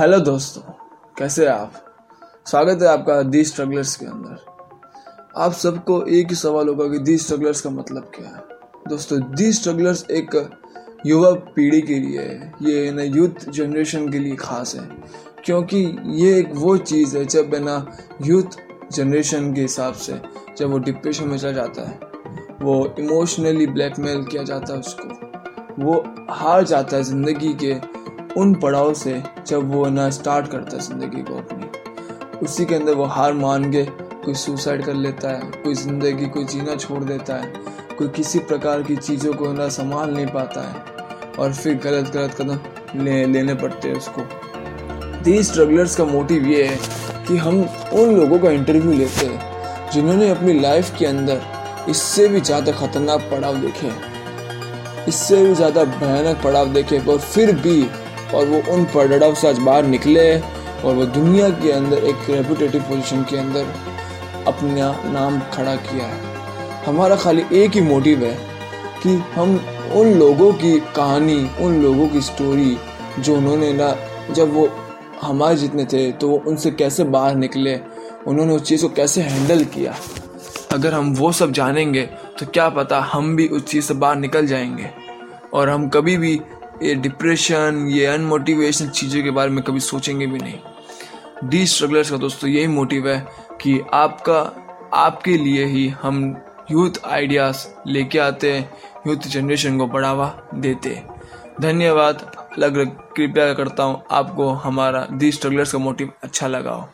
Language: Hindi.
हेलो दोस्तों, कैसे हैं आप? स्वागत है आपका दी स्ट्रगलर्स के अंदर। आप सबको एक ही सवाल होगा कि दी स्ट्रगलर्स का मतलब क्या है? दोस्तों, दी स्ट्रगलर्स एक युवा पीढ़ी के लिए है। ये ना, यूथ जनरेशन के लिए खास है। क्योंकि ये एक वो चीज़ है जब है ना, यूथ जनरेशन के हिसाब से जब वो डिप्रेशन में चला जाता है, वो इमोशनली ब्लैकमेल किया जाता है उसको। वो हार जाता है ज़िंदगी के उन पड़ाव से जब वो ना स्टार्ट करता है ज़िंदगी को अपनी। उसी के अंदर वो हार मान के कोई सुसाइड कर लेता है, कोई ज़िंदगी, कोई जीना छोड़ देता है, कोई किसी प्रकार की चीज़ों को ना संभाल नहीं पाता है और फिर गलत गलत कदम ले, लेने पड़ते हैं उसको। दी स्ट्रगलर्स का मोटिव ये है कि हम उन लोगों का इंटरव्यू लेते हैं जिन्होंने अपनी लाइफ के अंदर इससे भी ज़्यादा खतरनाक पड़ाव देखे इससे भी ज़्यादा भयानक पड़ाव देखे और फिर भी और वो उन पड़ाव से आज बाहर निकले और वो दुनिया के अंदर एक रेपुटेटिव पोजीशन के अंदर अपना नाम खड़ा किया है। हमारा खाली एक ही मोटिव है कि हम उन लोगों की कहानी, उन लोगों की स्टोरी जो उन्होंने ना, जब वो हमारे जितने थे तो वो उनसे कैसे बाहर निकले, उन्होंने उस चीज़ को कैसे हैंडल किया? अगर हम वो सब जानेंगे तो क्या पता हम भी उस चीज़ से बाहर निकल जाएँगे। और हम कभी भी ये डिप्रेशन ये अनमोटिवेशन चीज़ों के बारे में कभी सोचेंगे भी नहीं। डी स्ट्रगलर्स का दोस्तों, यही मोटिव है कि आपका, आपके लिए ही हम यूथ आइडियाज़ लेके आते हैं यूथ जनरेशन को बढ़ावा देते धन्यवाद अलग अलग कृपया करता हूँ आपको हमारा दी स्ट्रगलर्स का मोटिव अच्छा लगा हो।